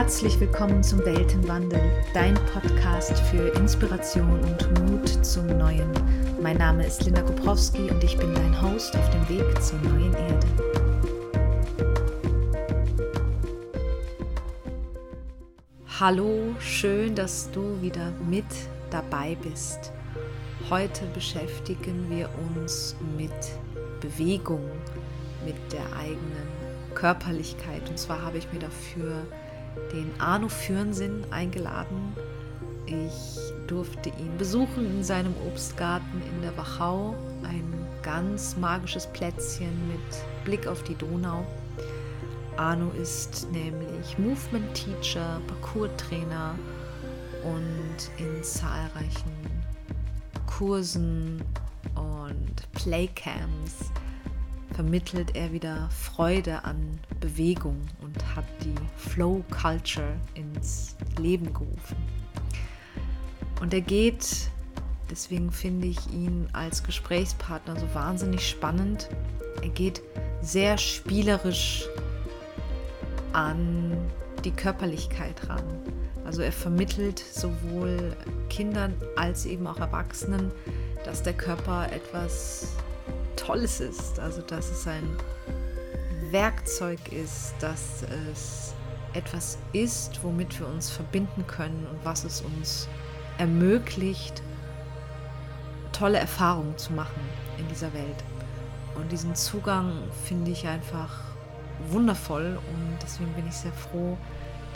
Herzlich willkommen zum Weltenwandel, dein Podcast für Inspiration und Mut zum Neuen. Mein Name ist Linda Koprowski und ich bin dein Host auf dem Weg zur neuen Erde. Hallo, schön, dass du wieder mit dabei bist. Heute beschäftigen wir uns mit Bewegung, mit der eigenen Körperlichkeit. Und zwar habe ich mir dafür den Arno Fürnsinn eingeladen. Ich durfte ihn besuchen in seinem Obstgarten in der Wachau, ein ganz magisches Plätzchen mit Blick auf die Donau. Arno ist nämlich Movement Teacher, Parcours-Trainer und in zahlreichen Kursen und Playcamps vermittelt er wieder Freude an Bewegung und hat die Flow Culture ins Leben gerufen. Und er geht, deswegen finde ich ihn als Gesprächspartner so wahnsinnig spannend, er geht sehr spielerisch an die Körperlichkeit ran. Also er vermittelt sowohl Kindern als eben auch Erwachsenen, dass der Körper etwas Tolles ist. Also dass es ein Werkzeug ist, dass es etwas ist, womit wir uns verbinden können und was es uns ermöglicht, tolle Erfahrungen zu machen in dieser Welt. Und diesen Zugang finde ich einfach wundervoll und deswegen bin ich sehr froh,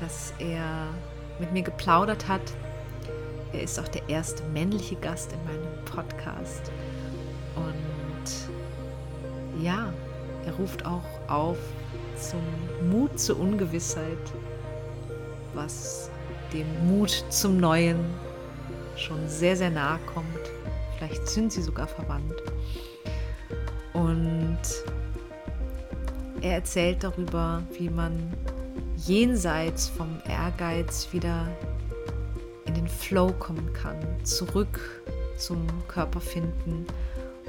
dass er mit mir geplaudert hat. Er ist auch der erste männliche Gast in meinem Podcast. Und ja, er ruft auch auf zum Mut zur Ungewissheit, was dem Mut zum Neuen schon sehr, sehr nahe kommt. Vielleicht sind sie sogar verwandt. Und er erzählt darüber, wie man jenseits vom Ehrgeiz wieder in den Flow kommen kann, zurück zum Körper finden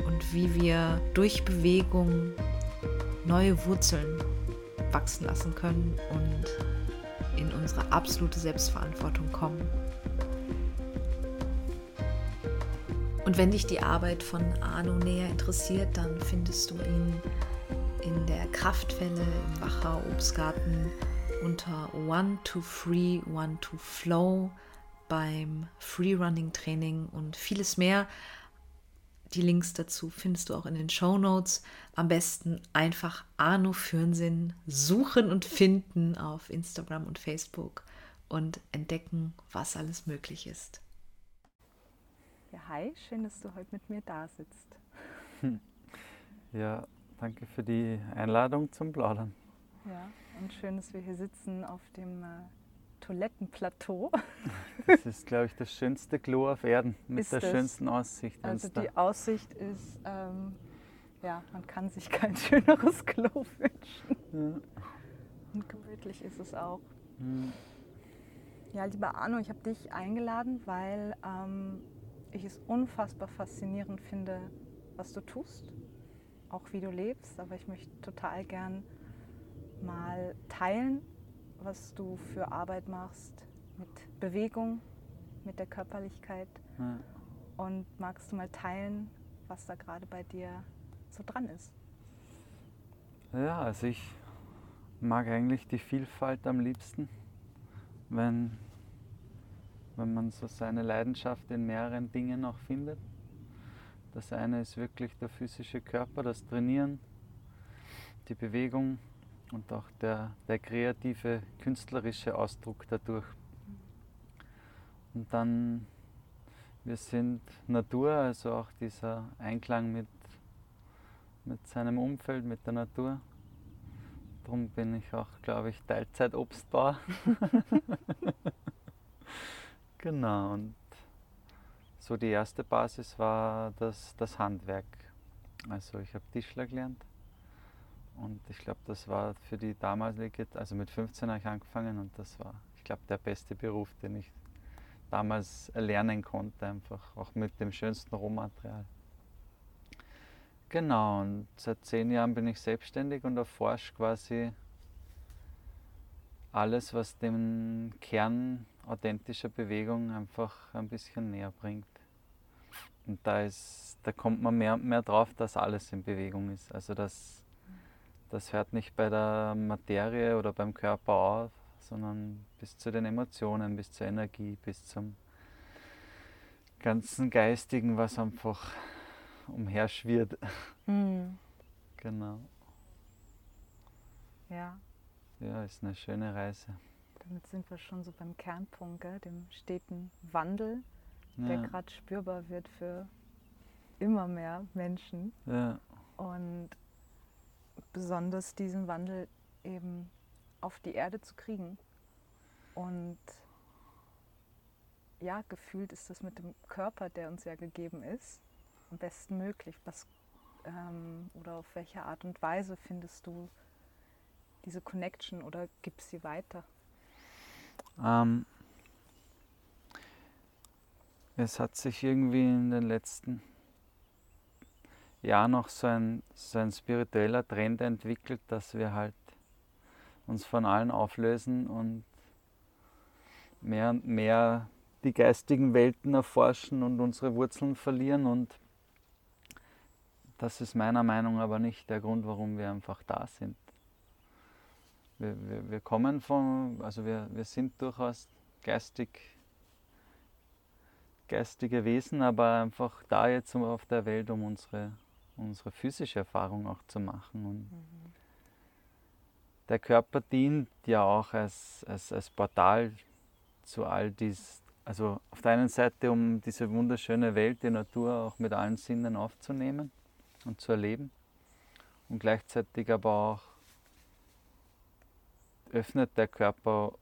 und wie wir durch Bewegung neue Wurzeln wachsen lassen können und in unsere absolute Selbstverantwortung kommen. Und wenn dich die Arbeit von Arno näher interessiert, dann findest du ihn in der Kraftwelle im Wacher Obstgarten unter One to Free, One to Flow beim Freerunning Training und vieles mehr. Die Links dazu findest du auch in den Show Notes. Am besten einfach Arno Fürnsinn suchen und finden auf Instagram und Facebook und entdecken, was alles möglich ist. Ja, hi, schön, dass du heute mit mir da sitzt. Ja, danke für die Einladung zum Plaudern. Ja, und schön, dass wir hier sitzen auf dem äh, Toilettenplateau. Das ist, glaube ich, das schönste Klo auf Erden mit Ist der es? schönsten Aussicht. Also da- die Aussicht ist, ähm, ja, man kann sich kein schöneres Klo wünschen. Ja. Und gemütlich ist es auch. Hm. Ja, lieber Arno, ich habe dich eingeladen, weil ähm, ich es unfassbar faszinierend finde, was du tust, auch wie du lebst. Aber ich möchte total gern mal teilen, was du für Arbeit machst mit Bewegung, mit der Körperlichkeit. Ja. Und magst du mal teilen, was da gerade bei dir so dran ist? ja, also ich mag eigentlich die Vielfalt am liebsten, wenn, wenn man so seine Leidenschaft in mehreren Dingen auch findet. Das eine ist wirklich der physische Körper, das Trainieren, die Bewegung und auch der, der kreative, künstlerische Ausdruck dadurch. Und dann, wir sind Natur, also auch dieser Einklang mit, mit seinem Umfeld, mit der Natur. Darum bin ich auch, glaube ich, Teilzeit-Obstbauer. genau, und so die erste Basis war das, das Handwerk. Also ich habe Tischler gelernt und ich glaube, das war für die damalige, also mit 15 habe ich angefangen und das war, ich glaube, der beste Beruf, den ich damals erlernen konnte, einfach auch mit dem schönsten Rohmaterial. Genau, und seit zehn Jahren bin ich selbstständig und erforsche quasi alles, was dem Kern authentischer Bewegung einfach ein bisschen näher bringt. Und da, ist, da kommt man mehr und mehr drauf, dass alles in Bewegung ist. Also das, das hört nicht bei der Materie oder beim Körper auf, sondern bis zu den Emotionen, bis zur Energie, bis zum ganzen Geistigen, was einfach umherschwirrt. Mhm. Genau. Ja. Ja, ist eine schöne Reise. Damit sind wir schon so beim Kernpunkt, gell? dem steten Wandel, ja. der gerade spürbar wird für immer mehr Menschen. Ja. Und besonders diesen Wandel eben auf die Erde zu kriegen. Und ja, gefühlt ist das mit dem Körper, der uns ja gegeben ist, am besten möglich. Was ähm, oder auf welche Art und Weise findest du diese Connection oder gibst sie weiter? Ähm, es hat sich irgendwie in den letzten Jahren noch so ein, so ein spiritueller Trend entwickelt, dass wir halt uns von allen auflösen und mehr und mehr die geistigen Welten erforschen und unsere Wurzeln verlieren. Und das ist meiner Meinung nach aber nicht der Grund, warum wir einfach da sind. Wir, wir, wir kommen von, also wir, wir sind durchaus geistig, geistige Wesen, aber einfach da jetzt auf der Welt, um unsere, unsere physische Erfahrung auch zu machen. Und mhm. Der Körper dient ja auch als, als, als Portal zu all dies, also auf der einen Seite, um diese wunderschöne Welt, die Natur auch mit allen Sinnen aufzunehmen und zu erleben und gleichzeitig aber auch öffnet der Körper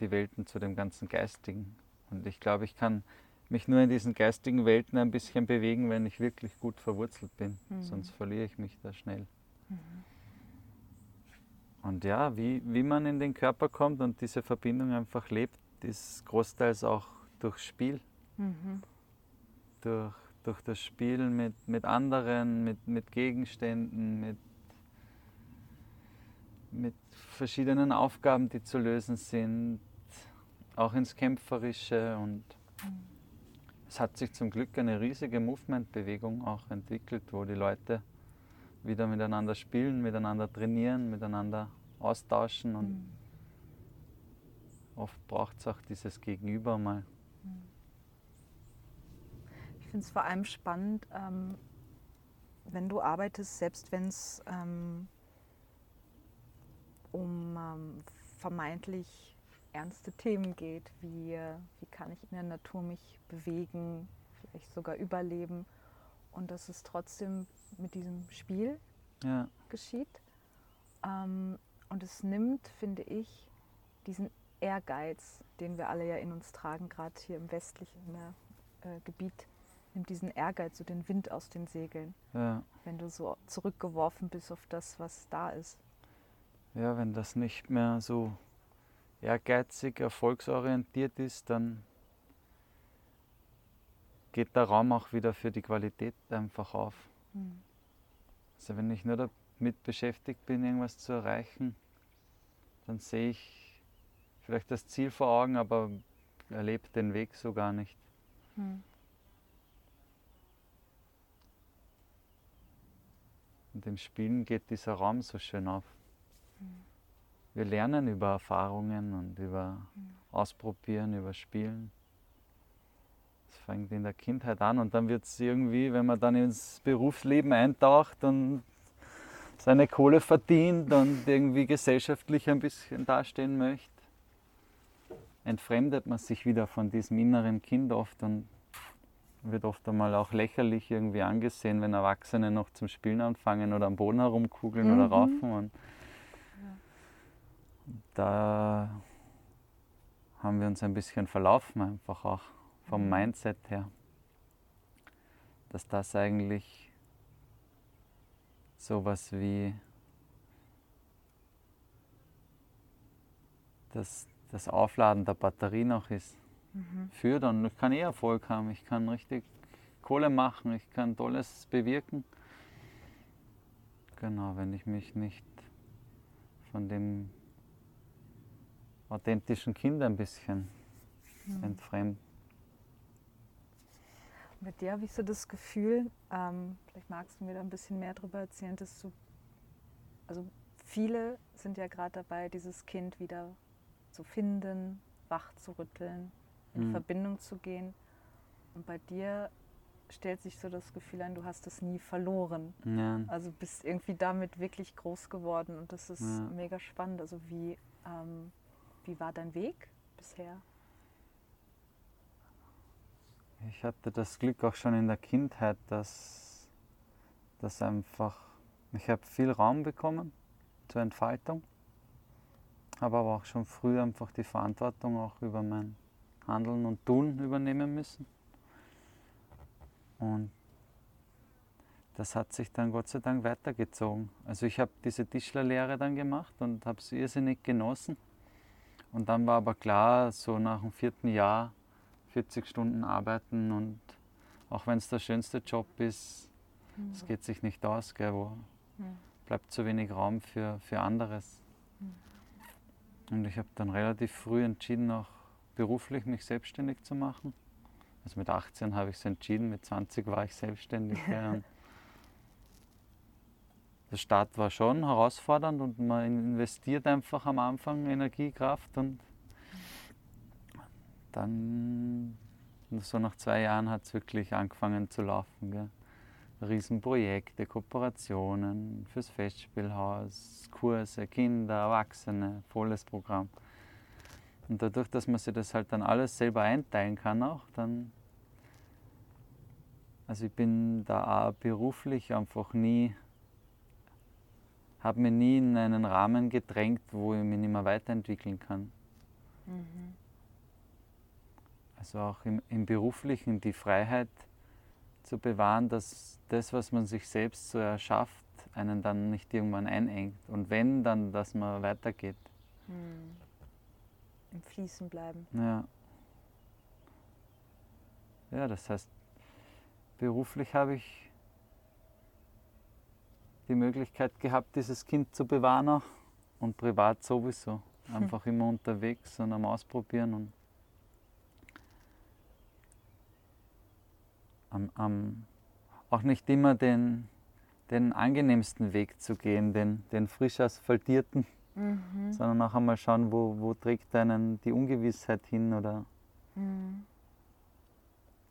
die Welten zu dem ganzen Geistigen. Und ich glaube, ich kann mich nur in diesen geistigen Welten ein bisschen bewegen, wenn ich wirklich gut verwurzelt bin. Mhm. Sonst verliere ich mich da schnell. Mhm. Und ja, wie, wie man in den Körper kommt und diese Verbindung einfach lebt, ist großteils auch durch Spiel. Mhm. Durch, durch das Spielen mit, mit anderen, mit, mit Gegenständen, mit mit verschiedenen Aufgaben, die zu lösen sind, auch ins Kämpferische und mhm. Es hat sich zum Glück eine riesige Movement-Bewegung auch entwickelt, wo die Leute wieder miteinander spielen, miteinander trainieren, miteinander austauschen und mhm. oft braucht es auch dieses Gegenüber mal. Mhm. Ich finde es vor allem spannend, ähm, wenn du arbeitest, selbst wenn es ähm, um ähm, vermeintlich ernste Themen geht, wie wie kann ich in der Natur mich bewegen, vielleicht sogar überleben und dass es trotzdem mit diesem Spiel ja. geschieht. Ähm, und es nimmt, finde ich, diesen Ehrgeiz, den wir alle ja in uns tragen, gerade hier im westlichen äh, Gebiet, nimmt diesen Ehrgeiz, so den Wind aus den Segeln. Ja. Wenn du so zurückgeworfen bist auf das, was da ist ja, wenn das nicht mehr so ehrgeizig, erfolgsorientiert ist, dann geht der Raum auch wieder für die Qualität einfach auf. Mhm. Also wenn ich nur damit beschäftigt bin, irgendwas zu erreichen, dann sehe ich vielleicht das Ziel vor Augen, aber erlebe den Weg so gar nicht. Mhm. Und im Spielen geht dieser Raum so schön auf. Wir lernen über Erfahrungen und über Ausprobieren, über Spielen. Das fängt in der Kindheit an und dann wird es irgendwie, wenn man dann ins Berufsleben eintaucht und seine Kohle verdient und irgendwie gesellschaftlich ein bisschen dastehen möchte, entfremdet man sich wieder von diesem inneren Kind oft und wird oft einmal auch lächerlich irgendwie angesehen, wenn Erwachsene noch zum Spielen anfangen oder am Boden herumkugeln mhm. oder raufen. Und da haben wir uns ein bisschen verlaufen, einfach auch vom mhm. Mindset her. Dass das eigentlich sowas wie das, das Aufladen der Batterie noch ist. Mhm. Für dann, ich kann eh Erfolg haben, ich kann richtig Kohle machen, ich kann Tolles bewirken. Genau, wenn ich mich nicht von dem authentischen Kind ein bisschen mhm. entfremden. Mit dir habe ich so das Gefühl, ähm, vielleicht magst du mir da ein bisschen mehr darüber erzählen, dass du, also viele sind ja gerade dabei, dieses Kind wieder zu finden, wach zu rütteln, in mhm. Verbindung zu gehen. Und bei dir stellt sich so das Gefühl ein, du hast es nie verloren. Ja. Also bist irgendwie damit wirklich groß geworden und das ist ja. mega spannend. Also wie, ähm, wie war dein Weg bisher? Ich hatte das Glück auch schon in der Kindheit, dass, dass einfach, ich habe viel Raum bekommen zur Entfaltung, habe aber auch schon früh einfach die Verantwortung auch über mein Handeln und Tun übernehmen müssen. Und das hat sich dann Gott sei Dank weitergezogen. Also ich habe diese Tischlerlehre dann gemacht und habe es irrsinnig genossen. Und dann war aber klar, so nach dem vierten Jahr 40 Stunden arbeiten und auch wenn es der schönste Job ist, mhm. es geht sich nicht aus, gell, wo mhm. bleibt zu wenig Raum für, für anderes. Mhm. Und ich habe dann relativ früh entschieden, auch beruflich mich selbstständig zu machen. Also mit 18 habe ich es entschieden, mit 20 war ich selbstständig. Ja. Der Start war schon herausfordernd und man investiert einfach am Anfang Energiekraft und dann, so nach zwei Jahren, hat es wirklich angefangen zu laufen. Gell. Riesenprojekte, Kooperationen fürs Festspielhaus, Kurse, Kinder, Erwachsene, volles Programm. Und dadurch, dass man sich das halt dann alles selber einteilen kann auch, dann also ich bin da auch beruflich einfach nie, habe mir nie in einen Rahmen gedrängt, wo ich mich nicht mehr weiterentwickeln kann. Mhm. Also auch im, im Beruflichen die Freiheit zu bewahren, dass das, was man sich selbst so erschafft, einen dann nicht irgendwann einengt. Und wenn, dann, dass man weitergeht. Mhm. Im Fließen bleiben. Ja. Ja, das heißt, beruflich habe ich die Möglichkeit gehabt, dieses Kind zu bewahren auch. und privat sowieso. Hm. Einfach hm. immer unterwegs und am Ausprobieren und am, am, auch nicht immer den, den angenehmsten Weg zu gehen, den, den frisch asphaltierten, mhm. sondern auch einmal schauen, wo, wo trägt einen die Ungewissheit hin oder mhm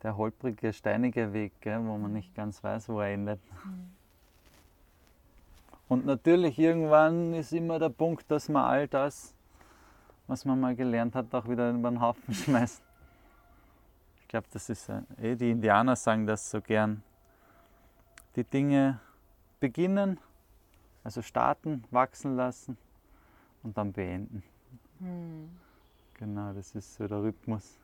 der holprige, steinige Weg, gell, wo man nicht ganz weiß, wo er endet. Mhm. Und natürlich irgendwann ist immer der Punkt, dass man all das, was man mal gelernt hat, auch wieder über den Haufen schmeißt. Ich glaube, das ist eh, die Indianer sagen das so gern. Die Dinge beginnen, also starten, wachsen lassen und dann beenden. Mhm. Genau, das ist so der Rhythmus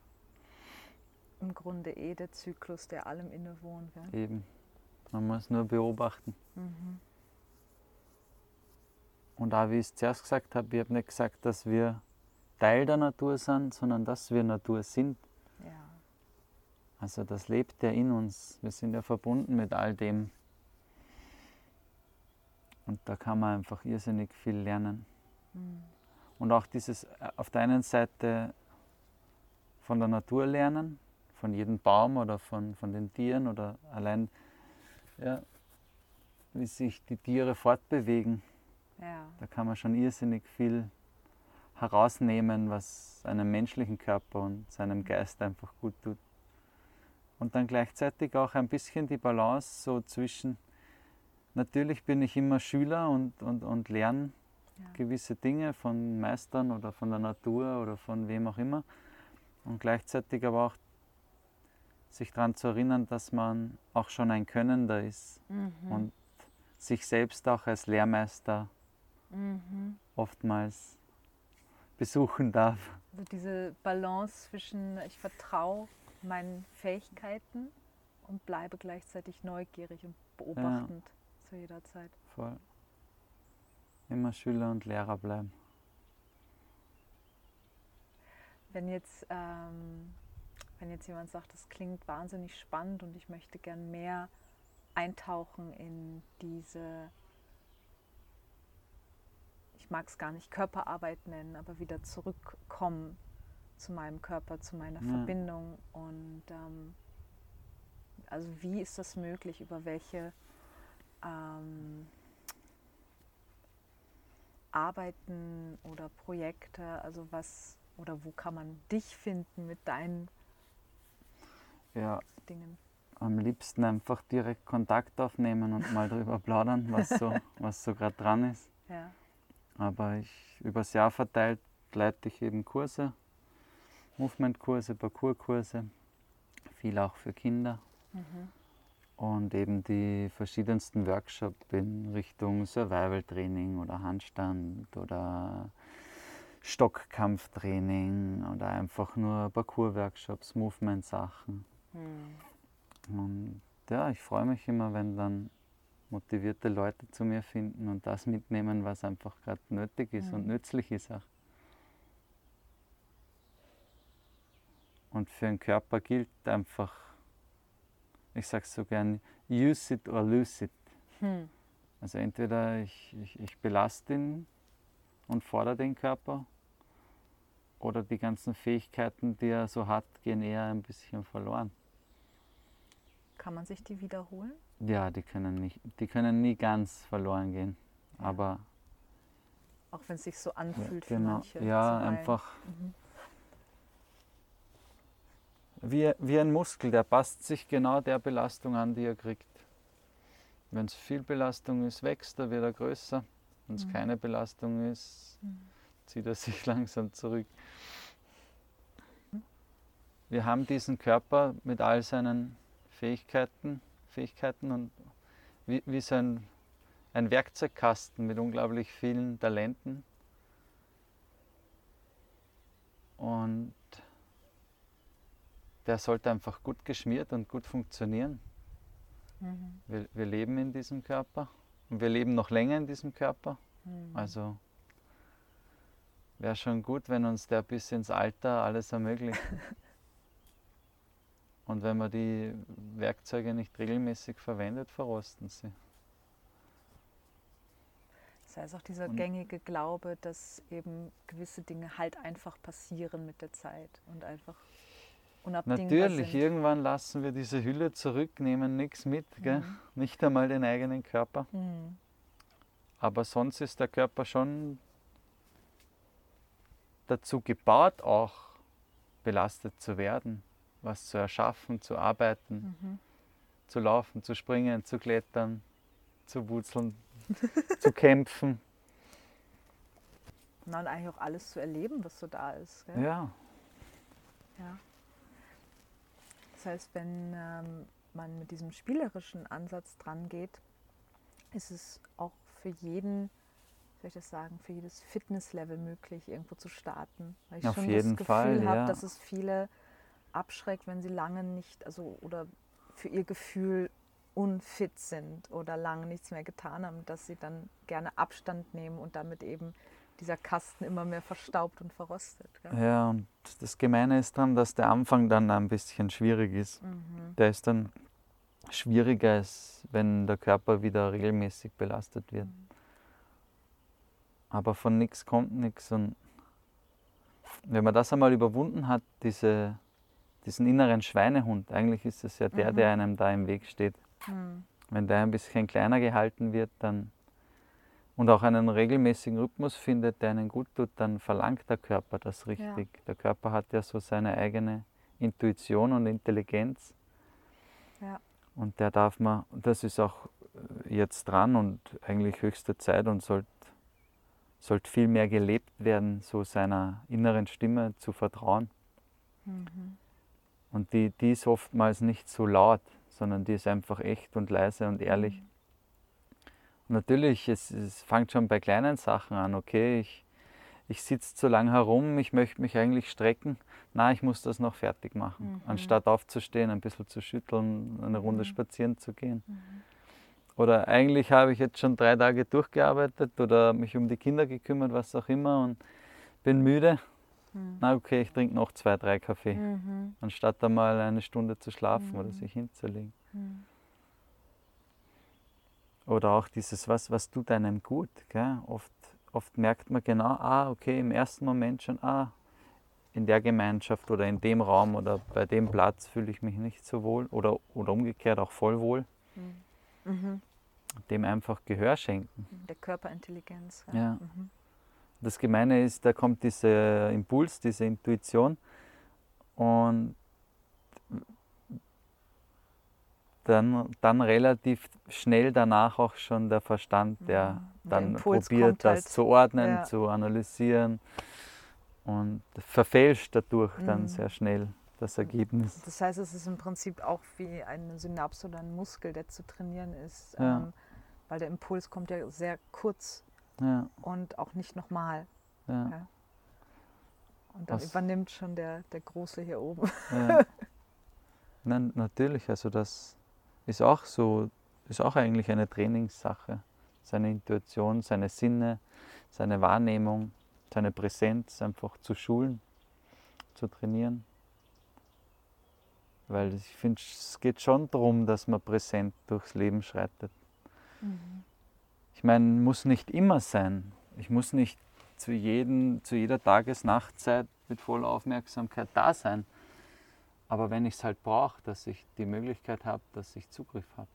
im Grunde eh der Zyklus, der allem innewohnt. Eben. Man muss nur beobachten. Mhm. Und auch wie ich es zuerst gesagt habe, ich habe nicht gesagt, dass wir Teil der Natur sind, sondern dass wir Natur sind. Ja. Also das lebt ja in uns. Wir sind ja verbunden mit all dem. Und da kann man einfach irrsinnig viel lernen. Mhm. Und auch dieses äh, auf der einen Seite von der Natur lernen, von jedem Baum oder von, von den Tieren oder allein, ja, wie sich die Tiere fortbewegen. Ja. Da kann man schon irrsinnig viel herausnehmen, was einem menschlichen Körper und seinem Geist einfach gut tut. Und dann gleichzeitig auch ein bisschen die Balance so zwischen, natürlich bin ich immer Schüler und, und, und lerne ja. gewisse Dinge von Meistern oder von der Natur oder von wem auch immer. Und gleichzeitig aber auch sich daran zu erinnern, dass man auch schon ein Könnender ist mhm. und sich selbst auch als Lehrmeister mhm. oftmals besuchen darf. Also diese Balance zwischen ich vertraue meinen Fähigkeiten und bleibe gleichzeitig neugierig und beobachtend ja. zu jeder Zeit. Voll. Immer Schüler und Lehrer bleiben. Wenn jetzt ähm, wenn jetzt jemand sagt, das klingt wahnsinnig spannend und ich möchte gern mehr eintauchen in diese, ich mag es gar nicht Körperarbeit nennen, aber wieder zurückkommen zu meinem Körper, zu meiner Ja. Verbindung. Und ähm, also wie ist das möglich? Über welche ähm, Arbeiten oder Projekte, also was oder wo kann man dich finden mit deinen Ja, Dingen? am liebsten einfach direkt Kontakt aufnehmen und mal drüber plaudern, was so, was so gerade dran ist. Ja. Aber ich übers Jahr verteilt leite ich eben Kurse, Movement-Kurse, Parcours-Kurse, viel auch für Kinder Mhm. und eben die verschiedensten Workshops in Richtung Survival-Training oder Handstand oder Stockkampftraining oder einfach nur Parcours-Workshops, Movement-Sachen. Hm. Und ja, ich freue mich immer, wenn dann motivierte Leute zu mir finden und das mitnehmen, was einfach gerade nötig ist und Mhm. nützlich ist auch. Und für den Körper gilt einfach, ich sage so gern, use it or lose it. Hm. Also entweder ich, ich, ich belaste ihn und fordere den Körper oder die ganzen Fähigkeiten, die er so hat, gehen eher ein bisschen verloren. Kann man sich die wiederholen? Ja, die können, nicht, die können nie ganz verloren gehen. Ja. Aber Auch wenn es sich so ja, anfühlt für genau, manche. ja, einfach Mhm. wie, wie ein Muskel, der passt sich genau der Belastung an, die er kriegt. Wenn es viel Belastung ist, wächst er, wird er größer. Wenn es Mhm. keine Belastung ist, Mhm. zieht er sich langsam zurück. Wir haben diesen Körper mit all seinen Fähigkeiten, Fähigkeiten und wie, wie so ein, ein Werkzeugkasten mit unglaublich vielen Talenten. Und der sollte einfach gut geschmiert und gut funktionieren. Mhm. Wir, wir leben in diesem Körper und wir leben noch länger in diesem Körper. Mhm. Also wäre schon gut, wenn uns der bis ins Alter alles ermöglicht. Und wenn man die Werkzeuge nicht regelmäßig verwendet, verrosten sie. Das heißt auch dieser Und- gängige Glaube, dass eben gewisse Dinge halt einfach passieren mit der Zeit und einfach unabdingbar Natürlich, sind. irgendwann lassen wir diese Hülle zurück, nehmen nichts mit? Mhm. nicht einmal den eigenen Körper. Mhm. Aber sonst ist der Körper schon dazu gebaut, auch belastet zu werden, was zu erschaffen, zu arbeiten, Mhm. zu laufen, zu springen, zu klettern, zu wurzeln, zu kämpfen. Na, und eigentlich auch alles zu erleben, was so da ist. Gell? Ja, Ja. Das heißt, wenn ähm, man mit diesem spielerischen Ansatz dran geht, ist es auch für jeden, wie soll ich das sagen, für jedes Fitnesslevel möglich, irgendwo zu starten. Weil ich Auf schon jeden das Gefühl Fall, habe, ja. dass es viele abschreckt, wenn sie lange nicht, also oder für ihr Gefühl unfit sind oder lange nichts mehr getan haben, dass sie dann gerne Abstand nehmen und damit eben dieser Kasten immer mehr verstaubt und verrostet. Gell? ja, und das Gemeine ist dann, dass der Anfang dann ein bisschen schwierig ist. Mhm. Der ist dann schwieriger, als wenn der Körper wieder regelmäßig belastet wird. Mhm. Aber von nichts kommt nichts. Und wenn man das einmal überwunden hat, diese, diesen inneren Schweinehund, eigentlich ist es ja der, Mhm. der einem da im Weg steht. Mhm. Wenn der ein bisschen kleiner gehalten wird dann, und auch einen regelmäßigen Rhythmus findet, der einen gut tut, dann verlangt der Körper das richtig. Der Körper hat ja so seine eigene Intuition und Intelligenz. Ja. Und der darf man, das ist auch äh, jetzt dran und eigentlich höchste Zeit und sollte sollt viel mehr gelebt werden, so seiner inneren Stimme zu vertrauen. Mhm. Und die, die ist oftmals nicht so laut, sondern die ist einfach echt und leise und ehrlich. Und natürlich, es, es fängt schon bei kleinen Sachen an. Okay, ich, ich sitze zu lang herum, ich möchte mich eigentlich strecken. Na, ich muss das noch fertig machen. Mhm. Anstatt aufzustehen, ein bisschen zu schütteln, eine Runde Mhm. spazieren zu gehen. Mhm. Oder eigentlich habe ich jetzt schon drei Tage durchgearbeitet oder mich um die Kinder gekümmert, was auch immer und bin müde. Mhm. Na okay, ich trinke noch zwei, drei Kaffee, Mhm. anstatt einmal eine Stunde zu schlafen oder Mhm. sich hinzulegen. Mhm. Oder auch dieses, was, was tut einem gut. Gell? Oft, oft merkt man genau, ah, okay, im ersten Moment schon, ah, in der Gemeinschaft oder in dem Raum oder bei dem Platz fühle ich mich nicht so wohl oder, oder umgekehrt auch voll wohl. Mhm. Dem einfach Gehör schenken. Der Körperintelligenz. Ja. ja. Mhm. Das Gemeine ist, da kommt dieser Impuls, diese Intuition und dann, dann relativ schnell danach auch schon der Verstand, der mhm. dann der probiert, das halt. zu ordnen, ja. zu analysieren und verfälscht dadurch mhm. dann sehr schnell das Ergebnis. Das heißt, es ist im Prinzip auch wie eine Synapse oder ein Muskel, der zu trainieren ist, ja. ähm, weil der Impuls kommt ja sehr kurz ja. und auch nicht nochmal. Ja. Und dann Was? übernimmt schon der, der Große hier oben. Nein, natürlich, also das ist auch so, ist auch eigentlich eine Trainingssache. Seine Intuition, seine Sinne, seine Wahrnehmung seine Präsenz einfach zu schulen, zu trainieren. Weil ich finde, es geht schon darum, dass man präsent durchs Leben schreitet. Mhm. Ich meine, muss nicht immer sein. Ich muss nicht zu, jedem, zu jeder Tages-Nachtzeit mit voller Aufmerksamkeit da sein. Aber wenn ich es halt brauche, dass ich die Möglichkeit habe, dass ich Zugriff habe.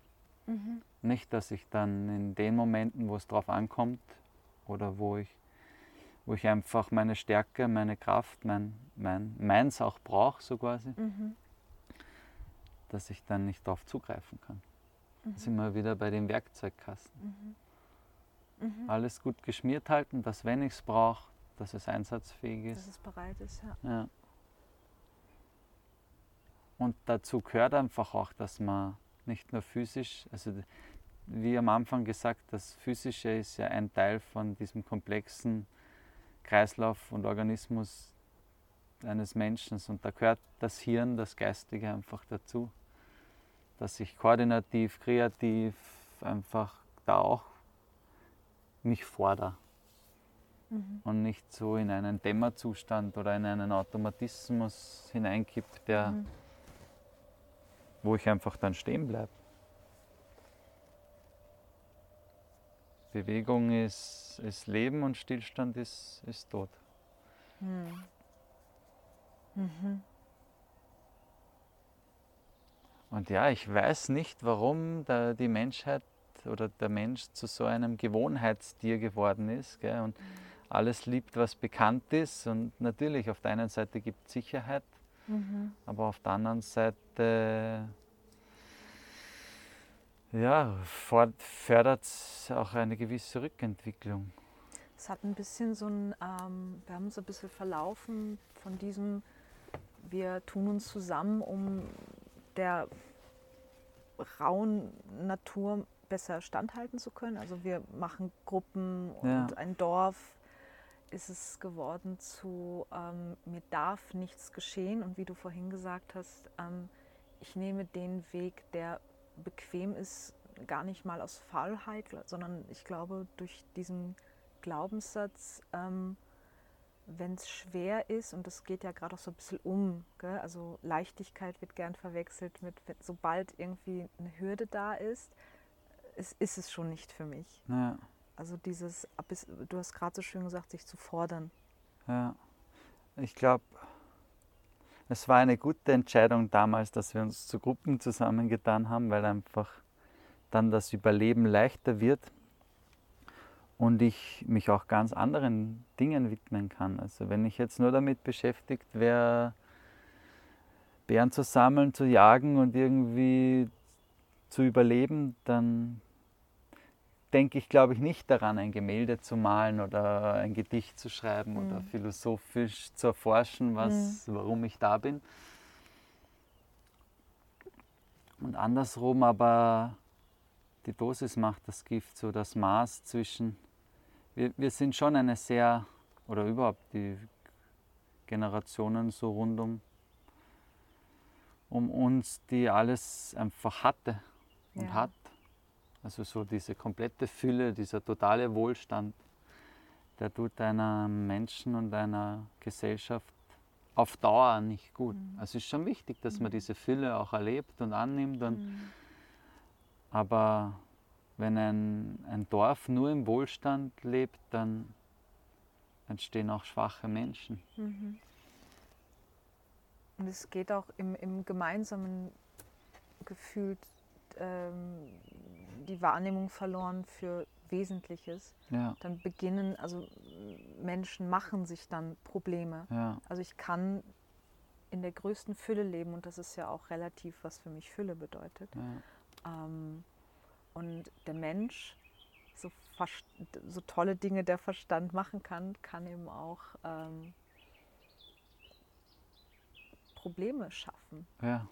Mhm. Nicht, dass ich dann in den Momenten, wo es drauf ankommt oder wo ich wo ich einfach meine Stärke, meine Kraft, mein, mein meins auch brauche, so quasi, mhm. dass ich dann nicht darauf zugreifen kann. Mhm. Da sind wir wieder bei dem Werkzeugkasten. Mhm. Mhm. Alles gut geschmiert halten, dass wenn ich es brauche, dass es einsatzfähig ist. Dass es bereit ist, ja. ja. Und dazu gehört einfach auch, dass man nicht nur physisch, also wie am Anfang gesagt, das Physische ist ja ein Teil von diesem komplexen Kreislauf und Organismus eines Menschen. Und da gehört das Hirn, das Geistige einfach dazu. Dass ich koordinativ, kreativ einfach da auch mich fordere. Mhm. Und nicht so in einen Dämmerzustand oder in einen Automatismus hineinkippt, der, mhm. wo ich einfach dann stehen bleibe. Bewegung ist, ist Leben und Stillstand ist, ist Tod. Hm. Mhm. Und ja, ich weiß nicht, warum die Menschheit oder der Mensch zu so einem Gewohnheitstier geworden ist gell, und alles liebt, was bekannt ist. Und natürlich, auf der einen Seite gibt es Sicherheit, mhm. aber auf der anderen Seite ja, fördert auch eine gewisse Rückentwicklung. Es hat ein bisschen so ein, ähm, wir haben uns ein bisschen verlaufen von diesem, wir tun uns zusammen, um der rauen Natur besser standhalten zu können. Also wir machen Gruppen und ja. ein Dorf ist es geworden zu, ähm, mir darf nichts geschehen. Und wie du vorhin gesagt hast, ähm, ich nehme den Weg, der bequem ist, gar nicht mal aus Faulheit, sondern ich glaube durch diesen Glaubenssatz, ähm, wenn es schwer ist, und das geht ja gerade auch so ein bisschen um, gell? also Leichtigkeit wird gern verwechselt mit, sobald irgendwie eine Hürde da ist, ist, ist es schon nicht für mich. Ja. Also dieses, du hast gerade so schön gesagt, sich zu fordern. Ja, ich glaube, es war eine gute Entscheidung damals, dass wir uns zu Gruppen zusammengetan haben, weil einfach dann das Überleben leichter wird und ich mich auch ganz anderen Dingen widmen kann. Also wenn ich jetzt nur damit beschäftigt wäre, Bären zu sammeln, zu jagen und irgendwie zu überleben, dann denke ich, glaube ich, nicht daran, ein Gemälde zu malen oder ein Gedicht zu schreiben mhm. oder philosophisch zu erforschen, was, mhm. warum ich da bin. Und andersrum aber die Dosis macht das Gift, so das Maß zwischen. Wir, wir sind schon eine sehr, oder überhaupt die Generationen so rund um, um uns, die alles einfach hatte und ja. hat also so diese komplette Fülle, dieser totale Wohlstand, der tut einer Menschen und einer Gesellschaft auf Dauer nicht gut. Mhm. Also es ist schon wichtig, dass man mhm. diese Fülle auch erlebt und annimmt. Und, mhm. Aber wenn ein, ein Dorf nur im Wohlstand lebt, dann entstehen auch schwache Menschen. Mhm. Und es geht auch im, im gemeinsamen Gefühl ähm, die Wahrnehmung verloren für Wesentliches. Ja, Dann beginnen, also Menschen machen sich dann Probleme. ja, Also ich kann in der größten Fülle leben und das ist ja auch relativ, was für mich Fülle bedeutet. ja. Ähm, und der Mensch, so, so tolle Dinge der Verstand machen kann, kann eben auch ähm, Probleme schaffen. ja.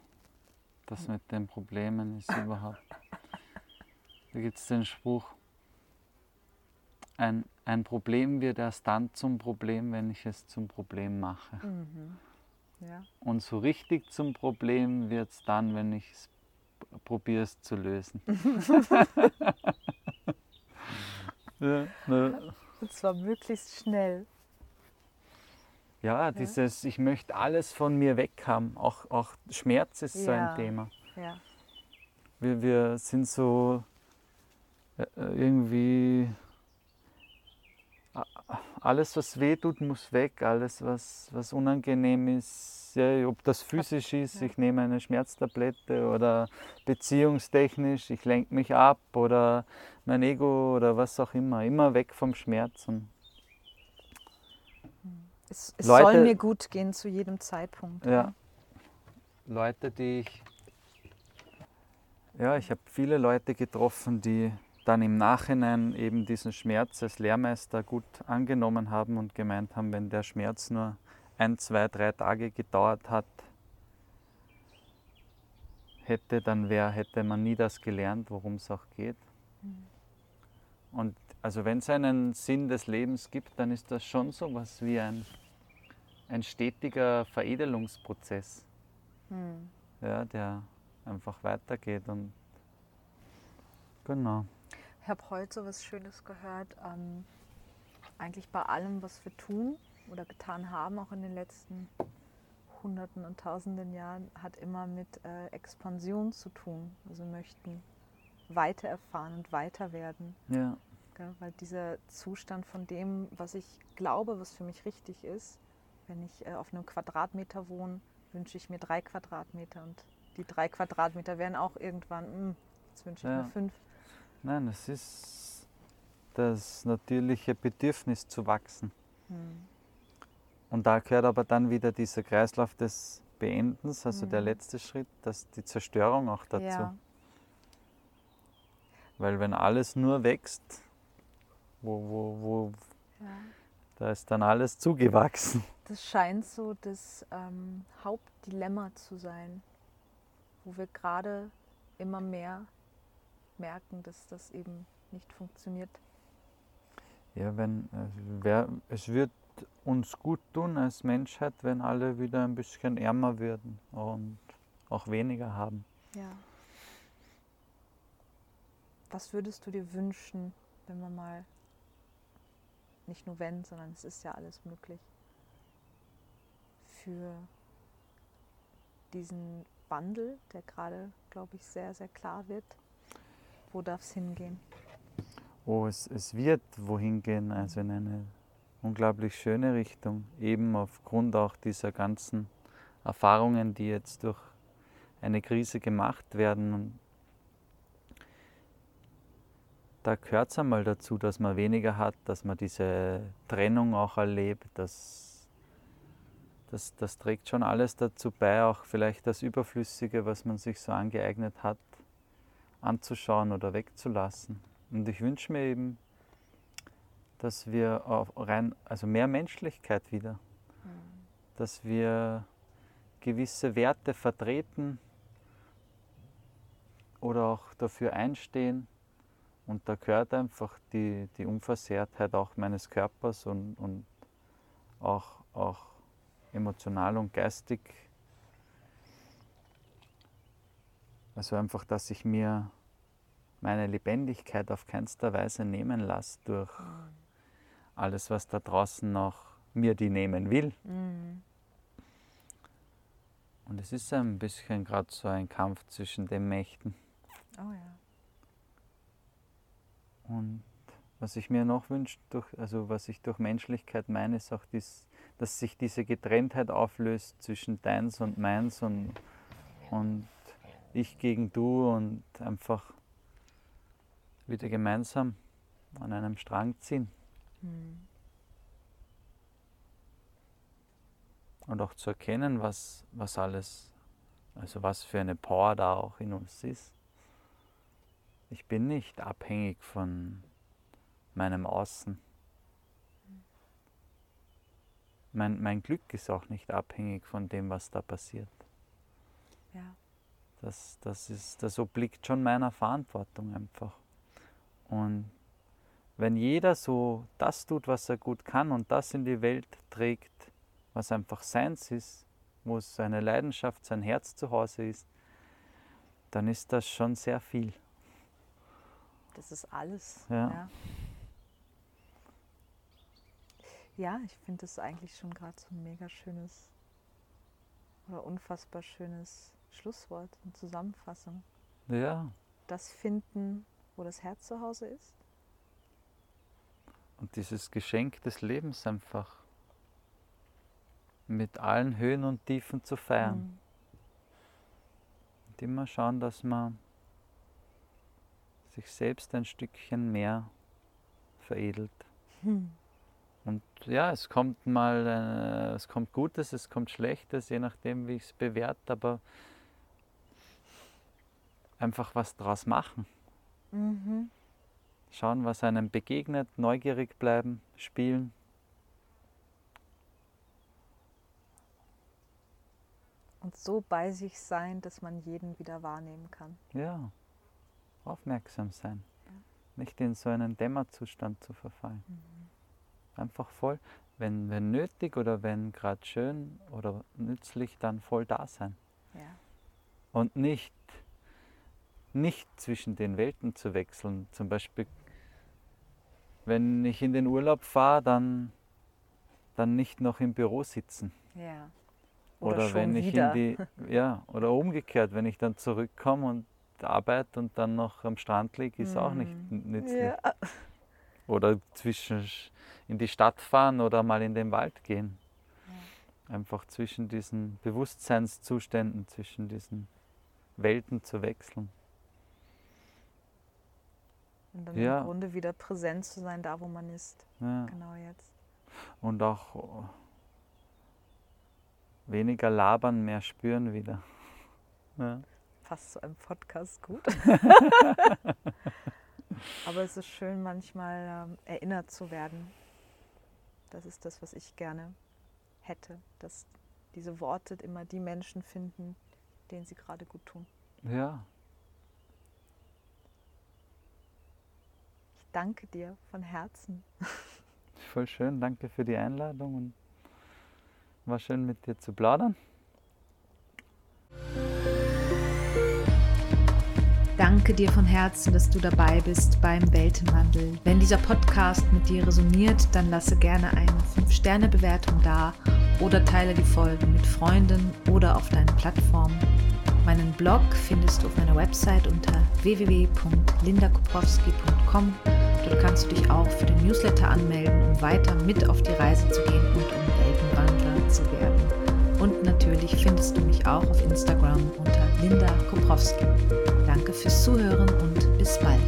Das mit den Problemen ist überhaupt. Da gibt es den Spruch, ein, ein Problem wird erst dann zum Problem, wenn ich es zum Problem mache. Mhm. Ja. Und so richtig zum Problem wird es dann, wenn ich es probiere es zu lösen. ja, ne. Und zwar möglichst schnell. ja, dieses, ich möchte alles von mir weg haben. Auch, auch Schmerz ist so Ja. ein Thema. Ja. Wir, wir sind so irgendwie, a- alles was weh tut, muss weg. Alles was, was unangenehm ist, ja, ob das physisch ist, ich nehme eine Schmerztablette oder beziehungstechnisch, ich lenke mich ab oder mein Ego oder was auch immer. Immer weg vom Schmerz. Es, es Leute- soll mir gut gehen zu jedem Zeitpunkt. Ja. Leute, die ich. Ja, ich habe viele Leute getroffen, die dann im Nachhinein eben diesen Schmerz als Lehrmeister gut angenommen haben und gemeint haben, wenn der Schmerz nur ein, zwei, drei Tage gedauert hat, hätte, dann wär, hätte man nie das gelernt, worum es auch geht. Und also wenn es einen Sinn des Lebens gibt, dann ist das schon so was wie ein, ein stetiger Veredelungsprozess, Hm. ja, der einfach weitergeht. Und genau. Ich habe heute so was Schönes gehört. Ähm, eigentlich bei allem, was wir tun oder getan haben, auch in den letzten Hunderten und Tausenden Jahren, hat immer mit äh, Expansion zu tun. Also möchten weiter erfahren und weiter werden. Ja, Gell? Weil dieser Zustand von dem, was ich glaube, was für mich richtig ist, wenn ich äh, auf einem Quadratmeter wohne, wünsche ich mir drei Quadratmeter und die drei Quadratmeter werden auch irgendwann, hm, jetzt wünsche ich Ja. mir fünf. Nein, es ist das natürliche Bedürfnis zu wachsen. Hm. Und da gehört aber dann wieder dieser Kreislauf des Beendens, also der Mhm. letzte Schritt, dass die Zerstörung auch dazu. Ja, Weil wenn alles nur wächst, wo, wo, wo, ja. da ist dann alles zugewachsen. Das scheint so das ähm, Hauptdilemma zu sein, wo wir gerade immer mehr merken, dass das eben nicht funktioniert. Ja, wenn, es wär, es wird uns gut tun als Menschheit, wenn alle wieder ein bisschen ärmer würden und auch weniger haben. Ja. Was würdest du dir wünschen, wenn man mal, nicht nur wenn, sondern es ist ja alles möglich, für diesen Wandel, der gerade, glaube ich, sehr, sehr klar wird? Wo darf es hingehen? Oh, es, es wird wohin gehen, also in eine unglaublich schöne Richtung, eben aufgrund auch dieser ganzen Erfahrungen, die jetzt durch eine Krise gemacht werden. Und da gehört es einmal dazu, dass man weniger hat, dass man diese Trennung auch erlebt. Das, das, das trägt schon alles dazu bei, auch vielleicht das Überflüssige, was man sich so angeeignet hat, anzuschauen oder wegzulassen. Und ich wünsche mir eben, dass wir auf rein, also mehr Menschlichkeit wieder, dass wir gewisse Werte vertreten oder auch dafür einstehen. Und da gehört einfach die, die Unversehrtheit auch meines Körpers und, und auch, auch emotional und geistig. Also einfach, dass ich mir meine Lebendigkeit auf keinster Weise nehmen lasse durch alles, was da draußen noch mir die nehmen will. Mhm. Und es ist ein bisschen gerade so ein Kampf zwischen den Mächten. Oh ja. Und was ich mir noch wünsche, durch, also was ich durch Menschlichkeit meine, ist auch, dies, dass sich diese Getrenntheit auflöst zwischen deins und meins und, und ich gegen du und einfach wieder gemeinsam an einem Strang ziehen. Mhm. Und auch zu erkennen, was, was alles, also was für eine Power da auch in uns ist. Ich bin nicht abhängig von meinem Außen. Mein, mein Glück ist auch nicht abhängig von dem, was da passiert. Ja. Das, das, ist, das obliegt schon meiner Verantwortung einfach. Und wenn jeder so das tut, was er gut kann und das in die Welt trägt, was einfach seins ist, wo seine Leidenschaft, sein Herz zu Hause ist, dann ist das schon sehr viel. Das ist alles. Ja. ja. Ja, ich finde das eigentlich schon gerade so ein mega schönes oder unfassbar schönes Schlusswort und Zusammenfassung. Ja. Das finden, wo das Herz zu Hause ist. Und dieses Geschenk des Lebens einfach mit allen Höhen und Tiefen zu feiern. Mhm. Und immer schauen, dass man sich selbst ein Stückchen mehr veredelt. Mhm. Und ja, es kommt mal, äh, es kommt Gutes, es kommt Schlechtes, je nachdem, wie ich es bewerte, aber einfach was draus machen. Mhm. Schauen, was einem begegnet, neugierig bleiben, spielen. Und so bei sich sein, dass man jeden wieder wahrnehmen kann. Ja, aufmerksam sein. Ja. Nicht in so einen Dämmerzustand zu verfallen. Mhm. Einfach voll, wenn, wenn nötig oder wenn gerade schön oder nützlich, dann voll da sein. Ja. Und nicht, nicht zwischen den Welten zu wechseln. Zum Beispiel, wenn ich in den Urlaub fahre, dann, dann nicht noch im Büro sitzen. Ja. Oder, oder wenn ich wieder. in die, ja, oder umgekehrt, wenn ich dann zurückkomme und arbeite und dann noch am Strand liege, ist mm. auch nicht mhm. nützlich. Ja. Oder zwischen in die Stadt fahren oder mal in den Wald gehen. Ja. Einfach zwischen diesen Bewusstseinszuständen, zwischen diesen Welten zu wechseln. Und dann ja. im Grunde wieder präsent zu sein, da wo man ist. Ja. Genau jetzt. Und auch weniger labern, mehr spüren wieder. Ja. Passt zu einem Podcast gut. Aber es ist schön, manchmal ähm, erinnert zu werden. Das ist das, was ich gerne hätte, dass diese Worte immer die Menschen finden, denen sie gerade gut tun. Ja. Danke dir von Herzen. Voll schön, danke für die Einladung und war schön mit dir zu plaudern. Danke dir von Herzen, dass du dabei bist beim Weltenwandel. Wenn dieser Podcast mit dir resoniert, dann lasse gerne eine 5-Sterne-Bewertung da oder teile die Folgen mit Freunden oder auf deinen Plattformen. Meinen Blog findest du auf meiner Website unter www.lindakoprowski.com. Dort kannst du dich auch für den Newsletter anmelden, um weiter mit auf die Reise zu gehen und um Weltenwandler zu werden. Und natürlich findest du mich auch auf Instagram unter Linda Koprowski. Danke fürs Zuhören und bis bald.